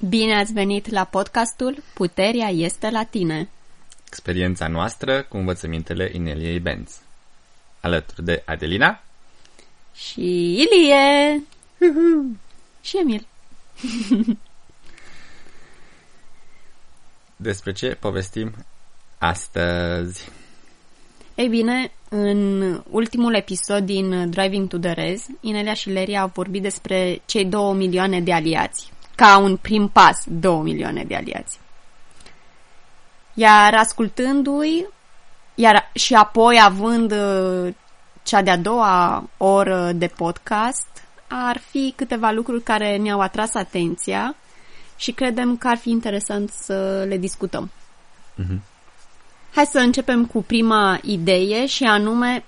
Bine ați venit la podcastul Puterea este la tine. Experiența noastră cu învățămintele Ineliei Benz. Alături de Adelina Și Ilie și Emil. despre ce povestim astăzi. Ei bine, în ultimul episod din Driving to the Rez, Inelia și Leria au vorbit despre cei două milioane de aliați. Ca un prim pas, două milioane de aliați. Iar ascultându-i, iar și apoi având uh, cea de-a doua oră de podcast, ar fi câteva lucruri care ne-au atras atenția și credem că ar fi interesant să le discutăm. Mhm. Hai să începem cu prima idee și anume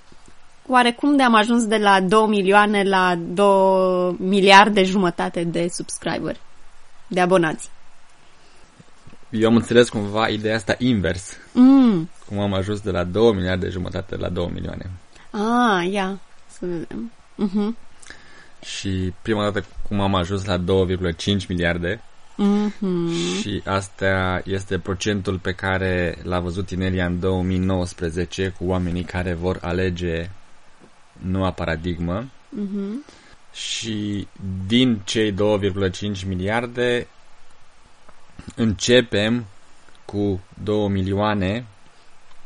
oarecum de am ajuns de la 2 milioane la 2 miliarde jumătate de subscriberi, de abonați. Eu am înțeles cumva ideea asta invers. Mm. Cum am ajuns de la 2 miliarde de jumătate la 2 milioane. Ah, ia, să vedem. Mhm. Și prima dată cum am ajuns la 2,5 miliarde Mhm. și asta este procentul pe care l-a văzut Inelia în 2019 cu oamenii care vor alege noua paradigmă. Mhm. Și din cei 2,5 miliarde începem cu 2 milioane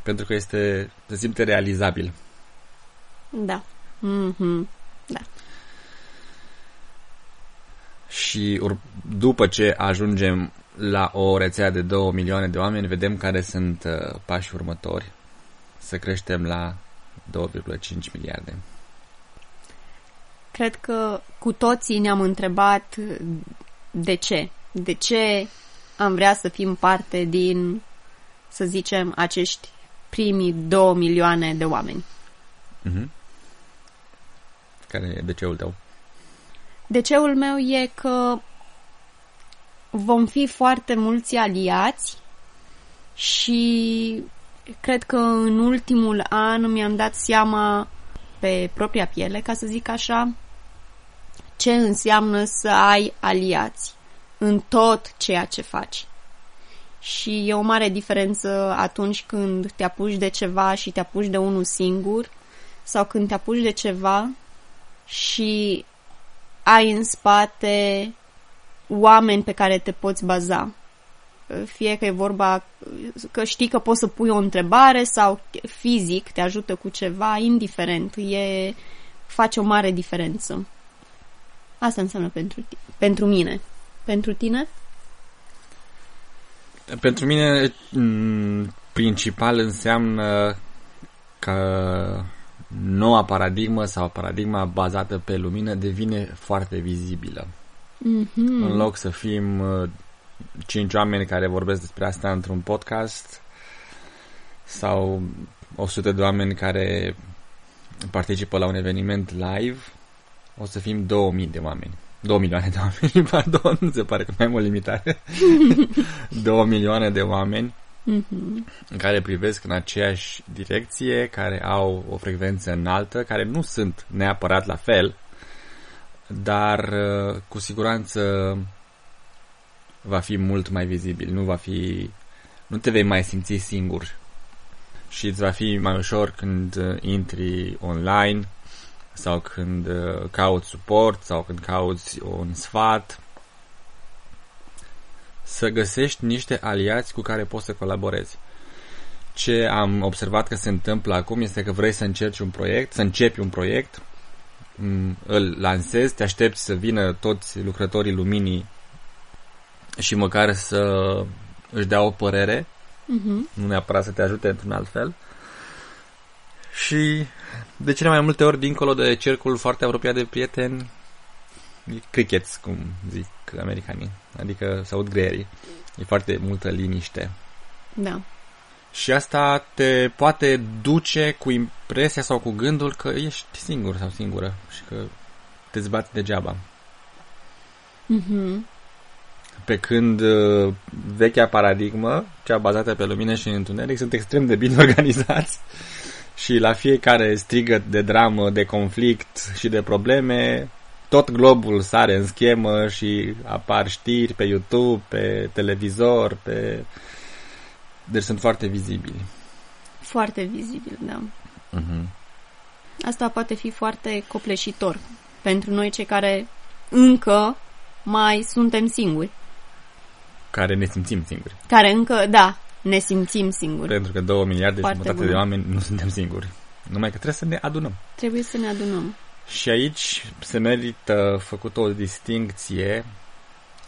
pentru că este, se simte realizabil. Da. Mhm. Da. Și ur- după ce ajungem la o rețea de 2 milioane de oameni, vedem care sunt uh, pașii următori. Să creștem la 2,5 miliarde. Cred că cu toții ne-am întrebat de ce. De ce am vrea să fim parte din, să zicem, acești primii două milioane de oameni. Mhm. Care e de ceul tău? Deceul meu e că vom fi foarte mulți aliați și cred că în ultimul an mi-am dat seama pe propria piele, ca să zic așa, ce înseamnă să ai aliați în tot ceea ce faci. Și e o mare diferență atunci când te apuci de ceva și te apuci de unul singur sau când te apuci de ceva și ai în spate oameni pe care te poți baza. Fie că e vorba că știi că poți să pui o întrebare sau fizic te ajută cu ceva, indiferent. E, face o mare diferență. Asta înseamnă pentru, ti- pentru mine. Pentru tine? Pentru mine, m, principal înseamnă că noua paradigmă sau paradigma bazată pe lumină devine foarte vizibilă. Mm-hmm. În loc să fim uh, cinci oameni care vorbesc despre asta într-un podcast sau 100 de oameni care participă la un eveniment live, o să fim 2000 de oameni. 2 milioane de oameni, pardon, se pare că mai am o limitare. 2 milioane de oameni Mm-hmm. care privesc în aceeași direcție, care au o frecvență înaltă, care nu sunt neapărat la fel, dar uh, cu siguranță va fi mult mai vizibil, nu va fi nu te vei mai simți singur și îți va fi mai ușor când uh, intri online sau când uh, cauți suport sau când cauți un sfat să găsești niște aliați cu care poți să colaborezi. Ce am observat că se întâmplă acum este că vrei să încerci un proiect, să începi un proiect, m, îl lansezi, te aștepți să vină toți lucrătorii luminii și măcar să își dea o părere, Mm-hmm. nu neapărat să te ajute într-un alt fel. Și de cele mai multe ori, dincolo de cercul foarte apropiat de prieteni, e crickets, cum zic americanii. Adică se aud greierii. E foarte multă liniște. Da. Și asta te poate duce cu impresia sau cu gândul că ești singur sau singură și că te zbați degeaba. Mm-hmm. Pe când uh, vechea paradigmă, cea bazată pe lumină și întuneric, sunt extrem de bine organizați și la fiecare strigăt de dramă, de conflict și de probleme, tot globul sare în schemă și apar știri pe YouTube, pe televizor, pe... Deci sunt foarte vizibili. Foarte vizibil, da. Uh-huh. Asta poate fi foarte copleșitor pentru noi cei care încă mai suntem singuri. Care ne simțim singuri. Care încă, da, ne simțim singuri. Pentru că două miliarde Foarte și jumătate bună. de oameni nu suntem singuri. Numai că trebuie să ne adunăm. Trebuie să ne adunăm. Și aici se merită făcut o distincție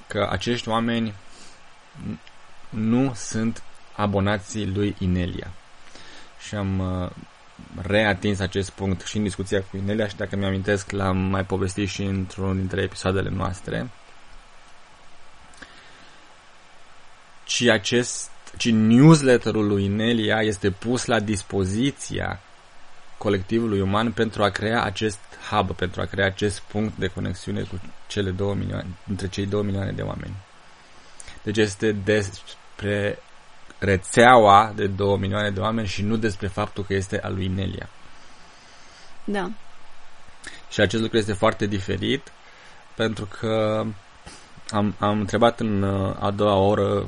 că acești oameni n- nu sunt abonații lui Inelia. Și am uh, reatins acest punct și în discuția cu Inelia și dacă mi-amintesc l-am mai povestit și într-unul dintre episoadele noastre. Ci acest ci newsletterul lui Inelia este pus la dispoziția colectivului uman pentru a crea acest hub, pentru a crea acest punct de conexiune cu cele două milioane, între cei două milioane de oameni. Deci este despre rețeaua de două milioane de oameni și nu despre faptul că este a lui Nelia. Da. Și acest lucru este foarte diferit pentru că am, am întrebat în uh, a doua oră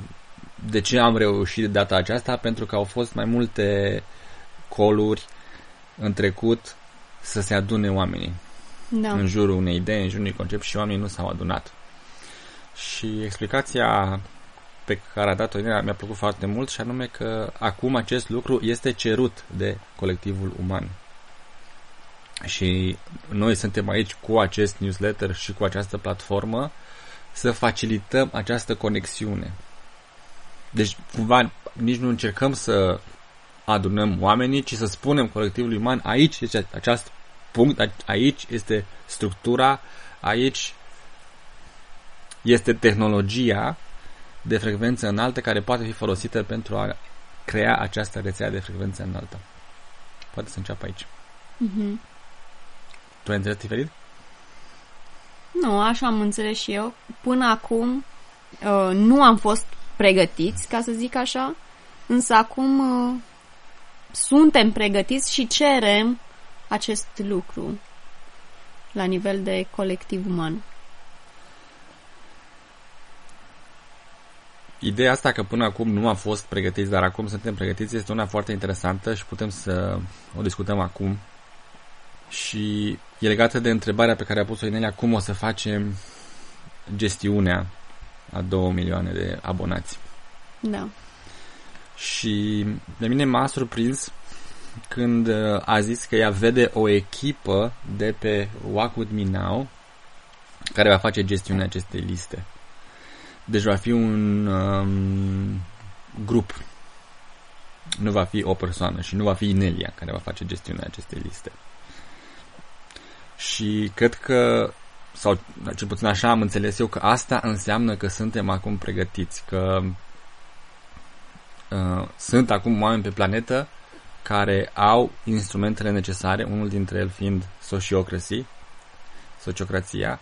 de ce am reușit de data aceasta, pentru că au fost mai multe coluri în trecut să se adune oamenii Da. în jurul unei idei, în jurul unui concept și oamenii nu s-au adunat. Și explicația pe care a dat-o Irina mi-a plăcut foarte mult și anume că acum acest lucru este cerut de colectivul uman. Și noi suntem aici cu acest newsletter și cu această platformă să facilităm această conexiune. Deci, cumva, nici nu încercăm să adunăm oamenii, ci să spunem colectivului uman, aici este acest punct, a- aici este structura, aici este tehnologia de frecvență înaltă care poate fi folosită pentru a crea această rețea de frecvență înaltă. Poate să înceapă aici. Mhm. Tu ai înțeles diferit? Nu, așa am înțeles și eu. Până acum uh, nu am fost pregătiți, ca să zic așa, însă acum uh, suntem pregătiți și cerem acest lucru la nivel de colectiv uman. Ideea asta că până acum nu am fost pregătiți, dar acum suntem pregătiți, este una foarte interesantă și putem să o discutăm acum. Și e legată de întrebarea pe care a pus-o Inelia, cum o să facem gestiunea a 2 milioane de abonați. Da. Și de mine m-a surprins când uh, a zis că ea vede o echipă de pe Walk With Me Now care va face gestiunea acestei liste. Deci va fi un um, grup. Nu va fi o persoană și nu va fi Inelia care va face gestiunea acestei liste. Și cred că, sau cel puțin așa am înțeles eu, că asta înseamnă că suntem acum pregătiți, că uh, sunt acum oameni pe planetă care au instrumentele necesare, unul dintre ele fiind sociocracy, sociocrația,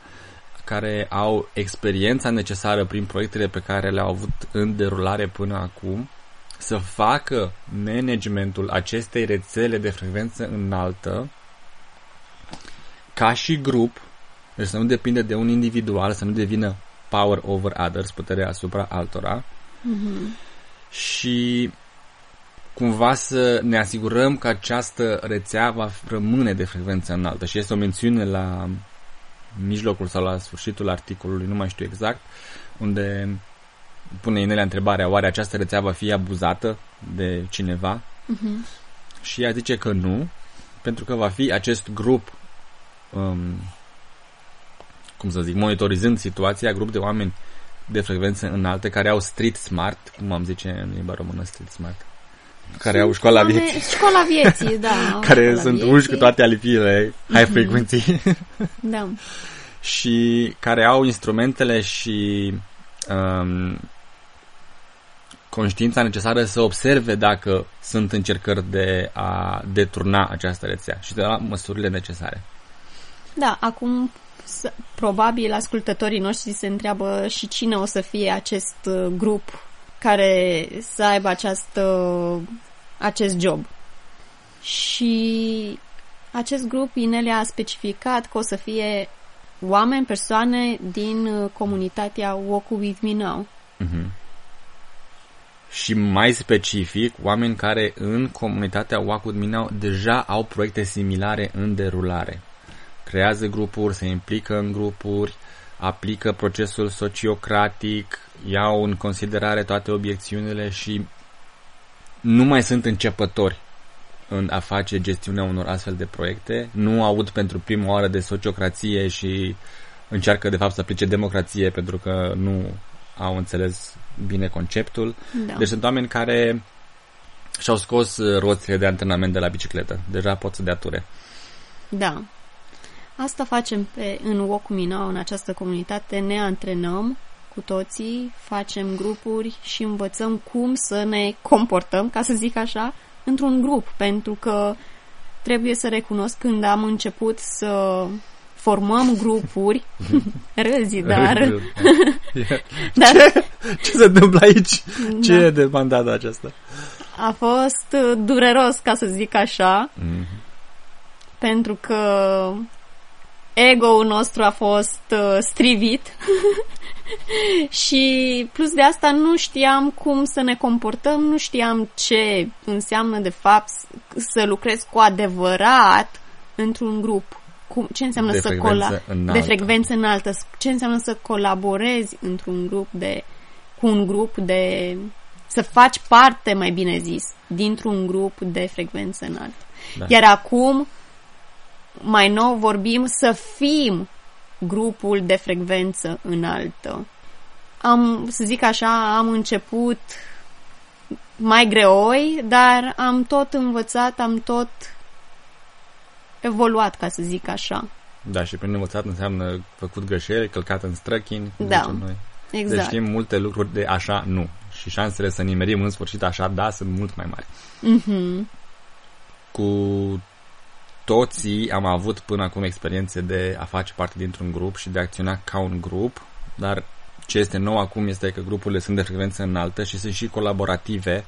care au experiența necesară prin proiectele pe care le-au avut în derulare până acum, să facă managementul acestei rețele de frecvență înaltă ca și grup, deci să nu depinde de un individual, să nu devină power over others, putere asupra altora, Mhm. și cumva să ne asigurăm că această rețea va rămâne de frecvență înaltă și este o mențiune la mijlocul sau la sfârșitul articolului, nu mai știu exact, unde pune Inelia întrebarea, oare această rețea va fi abuzată de cineva? Mhm. Și ea zice că nu, pentru că va fi acest grup, um, cum să zic, monitorizând situația, grup de oameni de frecvență înaltă care au street smart, cum am zice în limba română street smart, care au școala oameni- vieții, Școala vieții, da. au care școala sunt vieții. unși cu toate alipiile high frequency Da. și care au instrumentele și um, conștiința necesară să observe dacă sunt încercări de a deturna această rețea și de la măsurile necesare. Da, acum s- probabil ascultătorii noștri se întreabă și cine o să fie acest uh, grup care să aibă această, acest job. Și acest grup Inelia a specificat că o să fie oameni, persoane din uh, comunitatea Walk With Me Now. Mhm. Și mai specific, oameni care în comunitatea Walk With Me Now deja au proiecte similare în derulare. Creează grupuri, se implică în grupuri, aplică procesul sociocratic, iau în considerare toate obiecțiunile și nu mai sunt începători în a face gestiunea unor astfel de proiecte. Nu aud pentru prima oară de sociocrație și încearcă de fapt să aplice democrație pentru că nu au înțeles bine conceptul. Da. Deci sunt oameni care și-au scos uh, roțile de antrenament de la bicicletă. Deja pot să dea ture. Da. Asta facem pe, în Walk Me Now, în această comunitate, ne antrenăm cu toții, facem grupuri și învățăm cum să ne comportăm, ca să zic așa, într-un grup, pentru că trebuie să recunosc când am început să formăm grupuri, râzi, dar, dar Ce, ce se întâmplă aici? Ce Da. e de bandada aceasta? a fost uh, dureros, ca să zic așa, Mhm. pentru că ego-ul nostru a fost uh, strivit și plus de asta nu știam cum să ne comportăm, nu știam ce înseamnă de fapt s- să lucrezi cu adevărat într-un grup. Cum, ce înseamnă De să frecvență cola- înaltă. de frecvență înaltă, ce înseamnă să colaborezi într-un grup de cu un grup de să faci parte, mai bine zis, dintr-un grup de frecvență înaltă. Da. Iar acum, mai nou, vorbim să fim grupul de frecvență înaltă. Am, să zic așa, am început mai greoi, dar am tot învățat, am tot evoluat, ca să zic așa. Da, și prin învățat înseamnă făcut greșeli, călcat în străchini, cum Da. zicem noi. Exact. Deci știm multe lucruri de așa nu. Și șansele să nimerim în sfârșit așa da sunt mult mai mari. Mhm. Cu toții am avut până acum experiențe de a face parte dintr-un grup și de a acționa ca un grup, dar ce este nou acum este că grupurile sunt de frecvență înaltă și sunt și colaborative,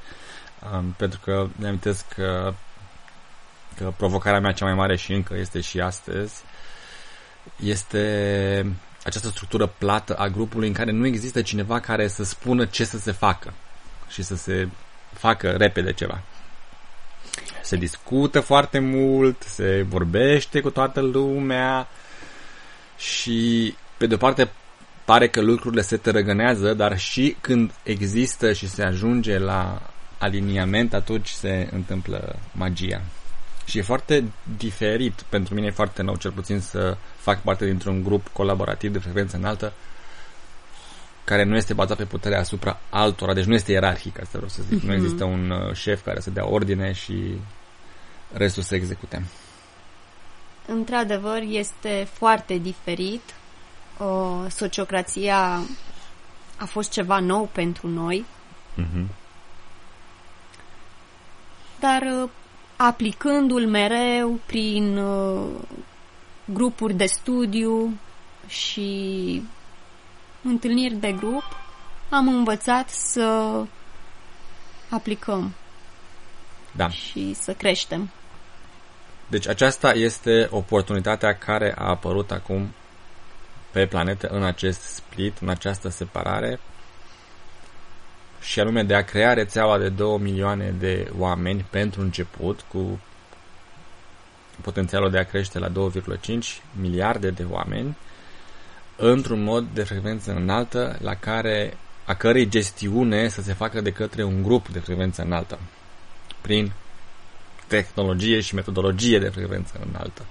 um, pentru că ne amintesc că, că provocarea mea cea mai mare și încă este și astăzi, este această structură plată a grupului în care nu există cineva care să spună ce să se facă și să se facă repede ceva. Se discută foarte mult, se vorbește cu toată lumea și, pe de-o parte, pare că lucrurile se tărăgânează, dar și când există și se ajunge la aliniament, atunci se întâmplă magia. Și e foarte diferit, pentru mine e foarte nou, cel puțin, să fac parte dintr-un grup colaborativ de frecvență înaltă care nu este bazat pe puterea asupra altora, deci nu este ierarhic, asta vreau să zic. Nu Mhm. există un uh, șef care să dea ordine și restul să execute. Într-adevăr, este foarte diferit. O, sociocrația a fost ceva nou pentru noi, Mhm. dar uh, aplicându-l mereu prin uh, grupuri de studiu și întâlniri de grup, am învățat să aplicăm Da. și să creștem. Deci aceasta este oportunitatea care a apărut acum pe planetă în acest split, în această separare și anume de a crea rețeaua de 2 milioane de oameni pentru început cu potențialul de a crește la 2,5 miliarde de oameni într-un mod de frecvență înaltă la care a cărei gestiune să se facă de către un grup de frecvență înaltă prin tehnologie și metodologie de frecvență înaltă.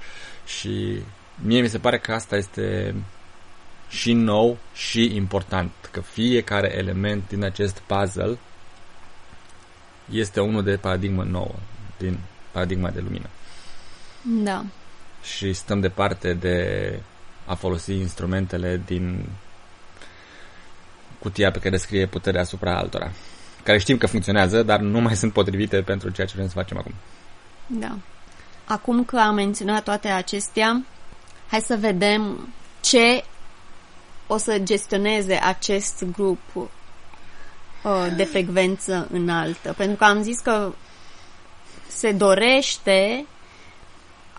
Și mie mi se pare că asta este și nou și important, că fiecare element din acest puzzle este unul de paradigmă nouă, din paradigma de lumină. Da. Și stăm departe de a folosi instrumentele din cutia pe care scrie puterea asupra altora, care știm că funcționează, dar nu mai sunt potrivite pentru ceea ce vrem să facem acum. Da. Acum că am menționat toate acestea, hai să vedem ce o să gestioneze acest grup uh, de frecvență înaltă. Pentru că am zis că se dorește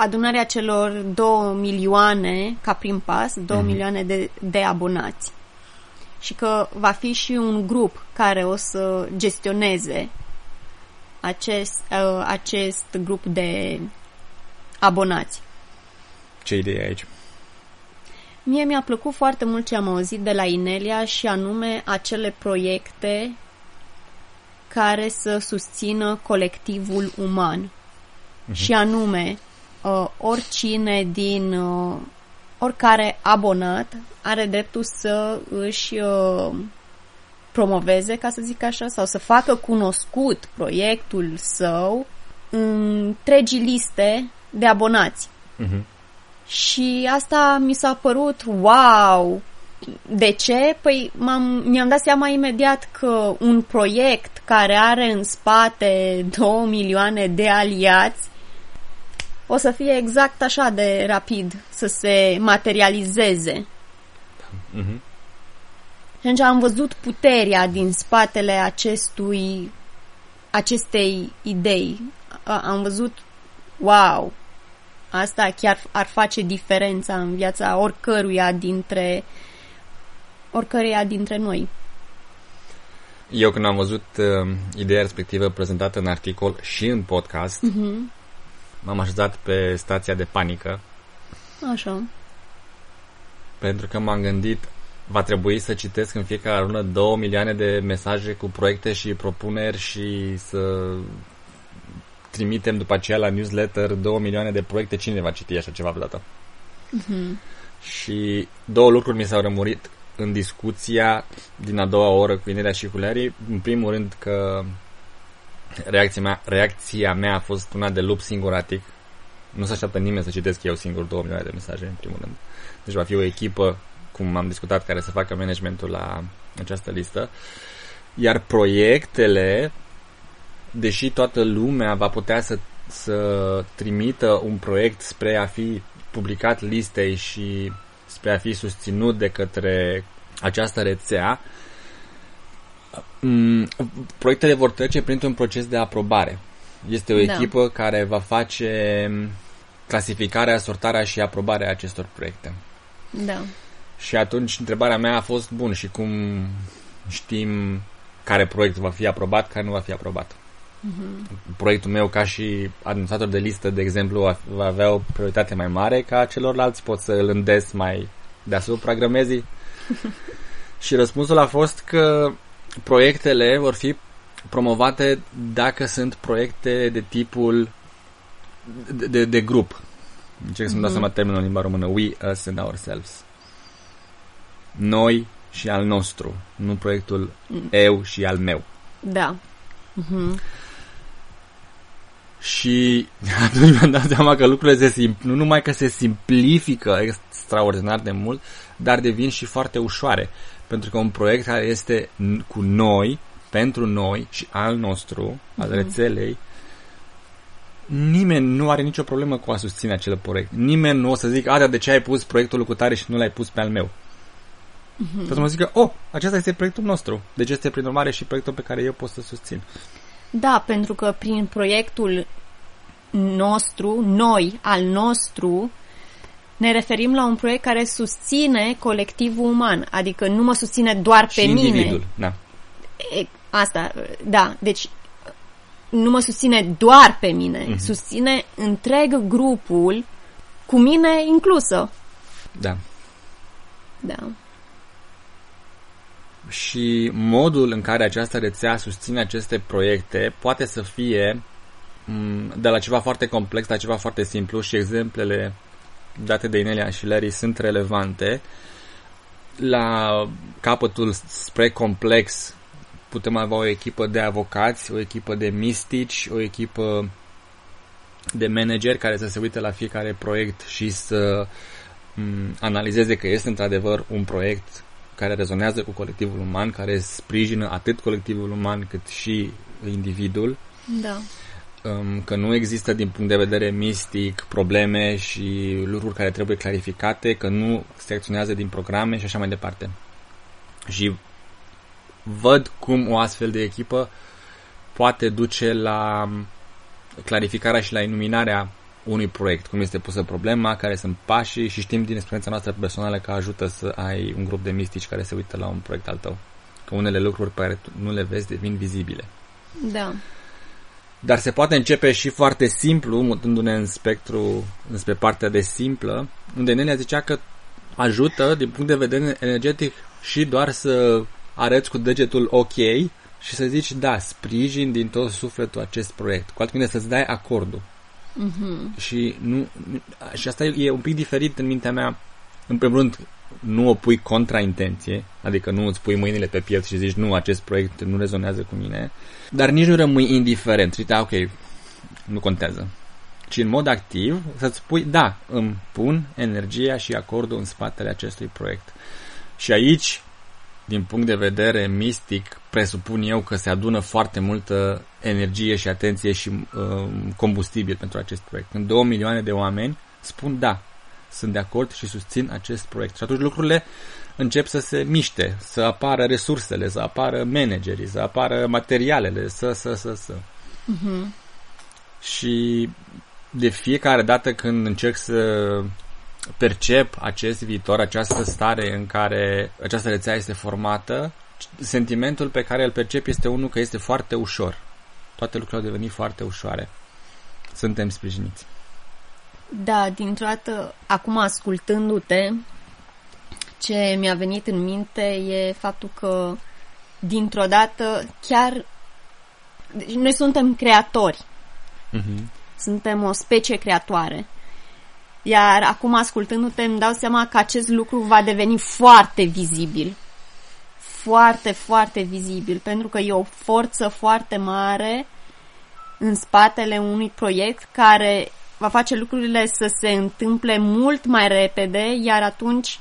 adunarea celor 2 milioane ca prim pas, 2 mm-hmm. milioane de, de abonați. Și că va fi și un grup care o să gestioneze acest, uh, acest grup de abonați. Ce idee aici? Mie mi-a plăcut foarte mult ce am auzit de la Inelia și anume acele proiecte care să susțină colectivul uman. Uh-huh. Și anume, uh, oricine din uh, oricare abonat are dreptul să își uh, promoveze, ca să zic așa, sau să facă cunoscut proiectul său în întregi liste de abonați. Uh-huh. Și asta mi s-a părut wow! De ce? Păi m-am, mi-am dat seama imediat că un proiect care are în spate 2 milioane de aliați o să fie exact așa de rapid să se materializeze. Mm-hmm. Și atunci am văzut puterea din spatele acestui acestei idei. Am văzut, wow, asta chiar ar face diferența în viața oricăruia dintre oricăruia dintre noi. Eu când am văzut uh, ideea respectivă prezentată în articol și în podcast, uh-huh m-am așezat pe stația de panică. Așa. Pentru că m-am gândit, va trebui să citesc în fiecare lună 2 milioane de mesaje cu proiecte și propuneri și să trimitem după aceea la newsletter 2 milioane de proiecte. Cine va citi așa ceva vreodată? Uh-huh. Și două lucruri mi s-au rămurit în discuția din a doua oră cu Inelia și cu Larry. În primul rând că reacția mea, reacția mea a fost una de lup singuratic. Nu se așteaptă nimeni să citesc eu singur două milioane de mesaje, în primul rând. Deci va fi o echipă, cum am discutat, care să facă managementul la această listă. Iar proiectele, deși toată lumea va putea să, să trimită un proiect spre a fi publicat listei și spre a fi susținut de către această rețea, Mm, proiectele vor trece printr-un proces de aprobare. Este o da. echipă care va face mm, clasificarea, sortarea și aprobarea acestor proiecte. Da. Și atunci întrebarea mea a fost, bun, și cum știm care proiect va fi aprobat, care nu va fi aprobat? Uh-huh. Proiectul meu ca și administrator de listă, de exemplu, va avea o prioritate mai mare ca celorlalți, pot să îl îndes mai deasupra grămezii? și răspunsul a fost că proiectele vor fi promovate dacă sunt proiecte de tipul de, de, de grup. Încerc să-mi dau mhm. seama termenul în limba română. We, us and ourselves. Noi și al nostru. Nu proiectul mm. eu și al meu. Da. Uh-huh. Și atunci mi-am dat seama că lucrurile se simpl- nu numai că se simplifică extraordinar de mult, dar devin și foarte ușoare. Pentru că un proiect care este cu noi, pentru noi și al nostru, al mm-hmm. rețelei, nimeni nu are nicio problemă cu a susține acel proiect. Nimeni nu o să zică, a, de ce ai pus proiectul cu tare și nu l-ai pus pe al meu? Mm-hmm. Să mă zică, oh, acesta este proiectul nostru. Deci este, prin urmare, și proiectul pe care eu pot să susțin. Da, pentru că prin proiectul nostru, noi, al nostru, ne referim la un proiect care susține colectivul uman, adică nu mă susține doar pe și mine. Individul, da. E, asta, da, deci nu mă susține doar pe mine, mm-hmm. susține întreg grupul, cu mine inclusă. Da. Da. Și modul în care această rețea susține aceste proiecte poate să fie de la ceva foarte complex la ceva foarte simplu și exemplele date de Inelia și Larry sunt relevante. La capătul spre complex putem avea o echipă de avocați, o echipă de mistici, o echipă de manageri care să se uite la fiecare proiect și să m- analizeze că este într-adevăr un proiect care rezonează cu colectivul uman, care sprijină atât colectivul uman cât și individul. Da. Um, că nu există din punct de vedere mistic probleme și lucruri care trebuie clarificate, că nu se acționează din programe și așa mai departe. Și văd cum o astfel de echipă poate duce la clarificarea și la iluminarea unui proiect, cum este pusă problema, care sunt pașii și știm din experiența noastră personală că ajută să ai un grup de mistici care se uită la un proiect al tău. Că unele lucruri pe care tu nu le vezi devin vizibile. Da. Dar se poate începe și foarte simplu, mutându-ne în spectru, înspre partea de simplă, unde Nelia zicea că ajută, din punct de vedere energetic, și doar să arăți cu degetul ok și să zici, da, sprijin din tot sufletul acest proiect. Cu altcuvinte, să-ți dai acordul. Mhm. Și, nu, și asta e un pic diferit în mintea mea. În primul rând, nu o pui contra intenție, adică nu îți pui mâinile pe piept și zici, nu, acest proiect nu rezonează cu mine, dar nici nu rămâi indiferent. Și da, ok, nu contează. Ci în mod activ să-ți spui, da, îmi pun energia și acordul în spatele acestui proiect. Și aici, din punct de vedere mistic, presupun eu că se adună foarte multă energie și atenție și uh, combustibil pentru acest proiect. Când două milioane de oameni spun da, sunt de acord și susțin acest proiect. Și atunci lucrurile încep să se miște, să apară resursele, să apară managerii, să apară materialele, să, să, să, să. Mhm. Și de fiecare dată când încerc să percep acest viitor, această stare în care această rețea este formată, sentimentul pe care îl percep este unul că este foarte ușor. Toate lucrurile au devenit foarte ușoare. Suntem sprijiniți. Da, dintr-o dată, acum ascultându-te, ce mi-a venit în minte e faptul că dintr-o dată chiar deci noi suntem creatori, Mm-hmm. suntem o specie creatoare. Iar acum ascultându-te îmi dau seama că acest lucru va deveni foarte vizibil. Foarte, foarte vizibil, pentru că e o forță foarte mare în spatele unui proiect care va face lucrurile să se întâmple mult mai repede, iar atunci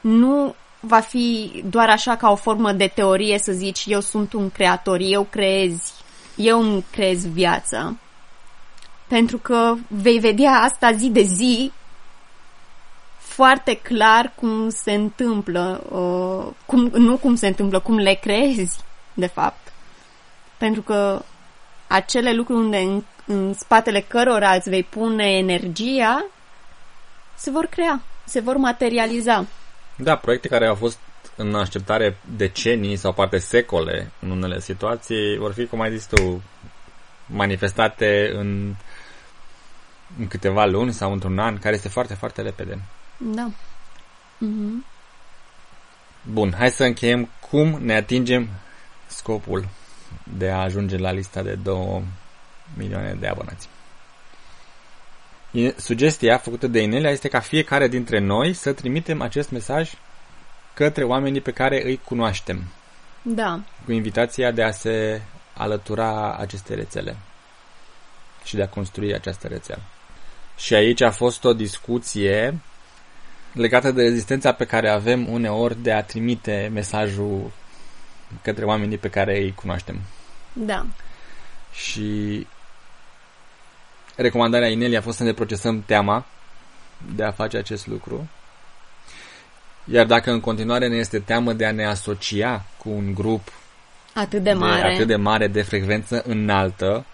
nu va fi doar așa ca o formă de teorie să zici eu sunt un creator, eu creez, eu îmi creez viața. Pentru că vei vedea asta zi de zi foarte clar cum se întâmplă, uh, cum, nu cum se întâmplă, cum le creezi, de fapt. Pentru că acele lucruri unde în, în spatele cărora îți vei pune energia se vor crea, se vor materializa. Da, proiecte care au fost în așteptare decenii sau poate secole în unele situații vor fi, cum ai zis tu, manifestate în, în câteva luni sau într-un an, care este foarte, foarte repede. Da. Mhm. Bun, hai să încheiem cum ne atingem scopul de a ajunge la lista de 2 milioane de abonați. E- Sugestia făcută de Inelia este ca fiecare dintre noi să trimitem acest mesaj către oamenii pe care îi cunoaștem, Da. cu invitația de a se alătura acestei rețele și de a construi această rețea. Și aici a fost o discuție legată de rezistența pe care avem uneori de a trimite mesajul către oamenii pe care îi cunoaștem. Da. Și recomandarea Inelii a fost să ne procesăm teama de a face acest lucru. Iar dacă în continuare ne este teamă de a ne asocia cu un grup Atât de mare. de atât de mare de frecvență înaltă,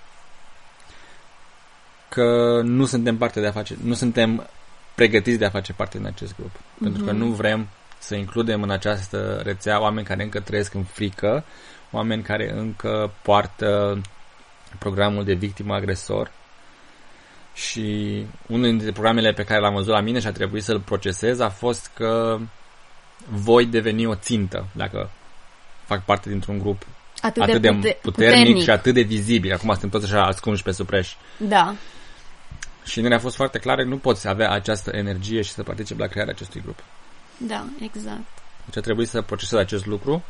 că nu suntem parte de a face, nu suntem pregătiți de a face parte din acest grup. Mm-hmm. Pentru că nu vrem să includem în această rețea oameni care încă trăiesc în frică, oameni care încă poartă programul de victimă agresor și unul dintre programele pe care l-am văzut la mine și a trebuit să-l procesez a fost că voi deveni o țintă dacă fac parte dintr-un grup Atât, atât de, de pute- puternic, puternic și atât de vizibil. Acum suntem toți așa ascunși pe supreș. Da. Și ne a fost foarte clar că nu poți avea această energie și să participi la crearea acestui grup. Da, exact. Deci a trebuit să procesez acest lucru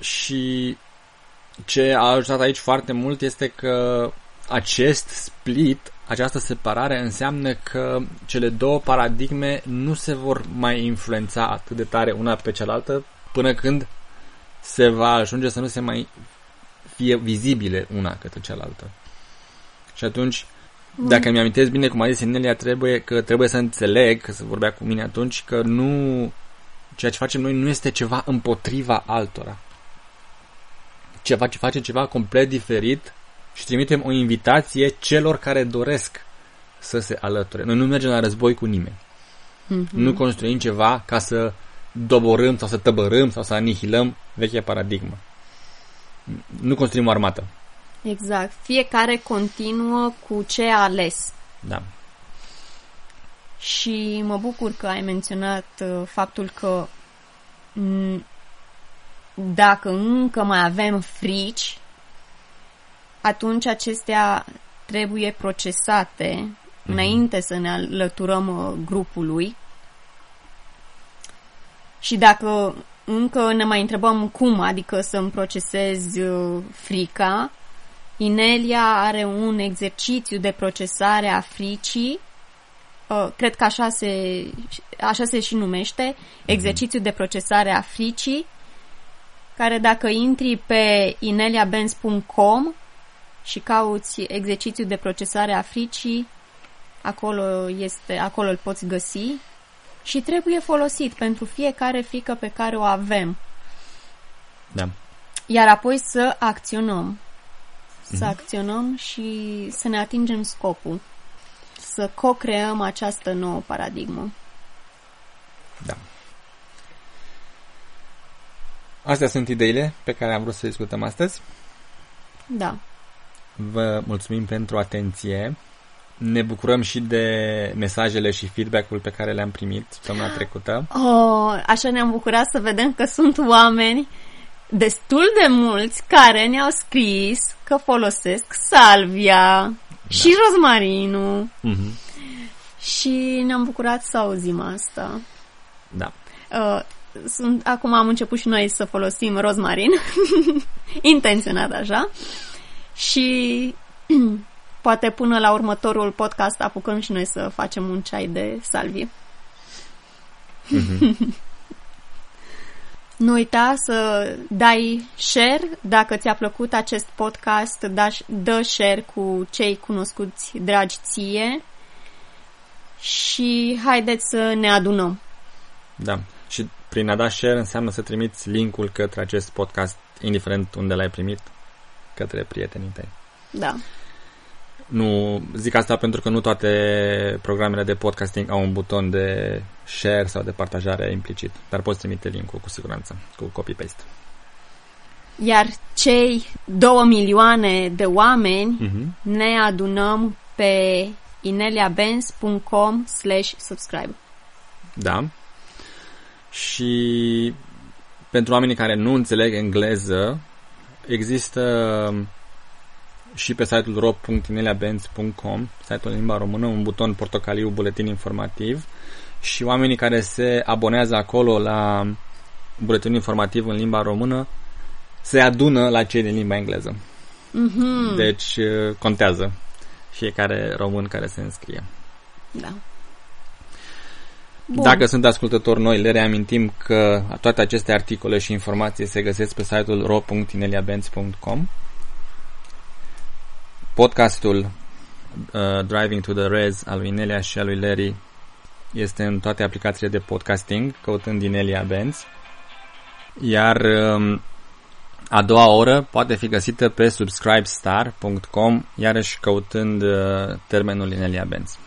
și ce a ajutat aici foarte mult este că acest split, această separare înseamnă că cele două paradigme nu se vor mai influența atât de tare una pe cealaltă până când se va ajunge să nu se mai fie vizibile una către cealaltă. Și atunci, dacă mi amintesc bine cum a zis Inelia, trebuie, că trebuie să înțeleg, că se vorbea cu mine atunci, că nu ceea ce facem noi nu este ceva împotriva altora. Ceva ce face ceva complet diferit și trimitem o invitație celor care doresc să se alăture. Noi nu mergem la război cu nimeni. Mm-hmm. Nu construim ceva ca să doborâm sau să tăbărâm sau să anihilăm vechea paradigmă. Nu construim o armată. Exact. Fiecare continuă cu ce a ales. Da. Și mă bucur că ai menționat uh, faptul că m- dacă încă mai avem frici, atunci acestea trebuie procesate mm-hmm. înainte să ne alăturăm uh, grupului. Și dacă încă ne mai întrebăm cum, adică să-mi procesez uh, frica, Inelia are un exercițiu de procesare a fricii, uh, cred că așa se, așa se și numește, mhm. exercițiu de procesare a fricii, care dacă intri pe ineliabenz.com și cauți exercițiu de procesare a fricii, acolo, este, acolo îl poți găsi și trebuie folosit pentru fiecare frică pe care o avem. Da. Iar apoi să acționăm. Să mm-hmm. acționăm și să ne atingem scopul. Să co-creăm această nouă paradigmă. Da. Astea sunt ideile pe care am vrut să discutăm astăzi. Da. Vă mulțumim pentru atenție. Ne bucurăm și de mesajele și feedback-ul pe care le-am primit săptămâna trecută. Oh, așa ne-am bucurat să vedem că sunt oameni destul de mulți care ne-au scris că folosesc salvia da. și rozmarinul. Mm-hmm. Și ne-am bucurat să auzim asta. Da. Uh, sunt, acum am început și noi să folosim rozmarin, intenționat așa, și poate până la următorul podcast apucăm și noi să facem un ceai de salvie. Mm-hmm. nu uita să dai share dacă ți-a plăcut acest podcast, da, dă share cu cei cunoscuți dragi ție și haideți să ne adunăm. Da. Și prin a da share înseamnă să trimiți linkul către acest podcast, indiferent unde l-ai primit, către prietenii tăi. Da. Nu, zic asta pentru că nu toate programele de podcasting au un buton de share sau de partajare implicit, dar poți trimite linkul cu siguranță, cu copy-paste. Iar cei două milioane de oameni uh-huh. ne adunăm pe ineliabenz.com slash subscribe. Da. Și pentru oamenii care nu înțeleg engleză, există și pe site-ul ro.ineliabenz.com, site-ul în limba română, un buton portocaliu buletin informativ și oamenii care se abonează acolo la buletinul informativ în limba română se adună la cei din limba engleză. Mm-hmm. Deci uh, contează fiecare român care se înscrie. Da. Bun. Dacă sunt ascultători noi, le reamintim că toate aceste articole și informații se găsesc pe site-ul ro.ineliabenz.com Podcastul uh, Driving to the Res al lui Inelia și al lui Larry este în toate aplicațiile de podcasting, căutând Inelia Benz. Iar um, a doua oră poate fi găsită pe subscribestar.com, iarăși căutând uh, termenul Inelia Benz.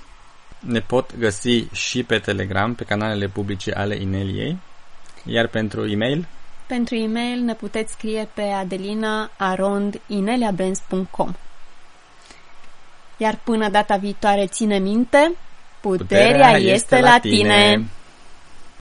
Ne pot găsi și pe Telegram, pe canalele publice ale Ineliei, iar pentru e-mail? Pentru e-mail ne puteți scrie pe adelina.arond.ineliabenz.com Iar până data viitoare, ține minte, puterea, puterea este, este la tine. tine.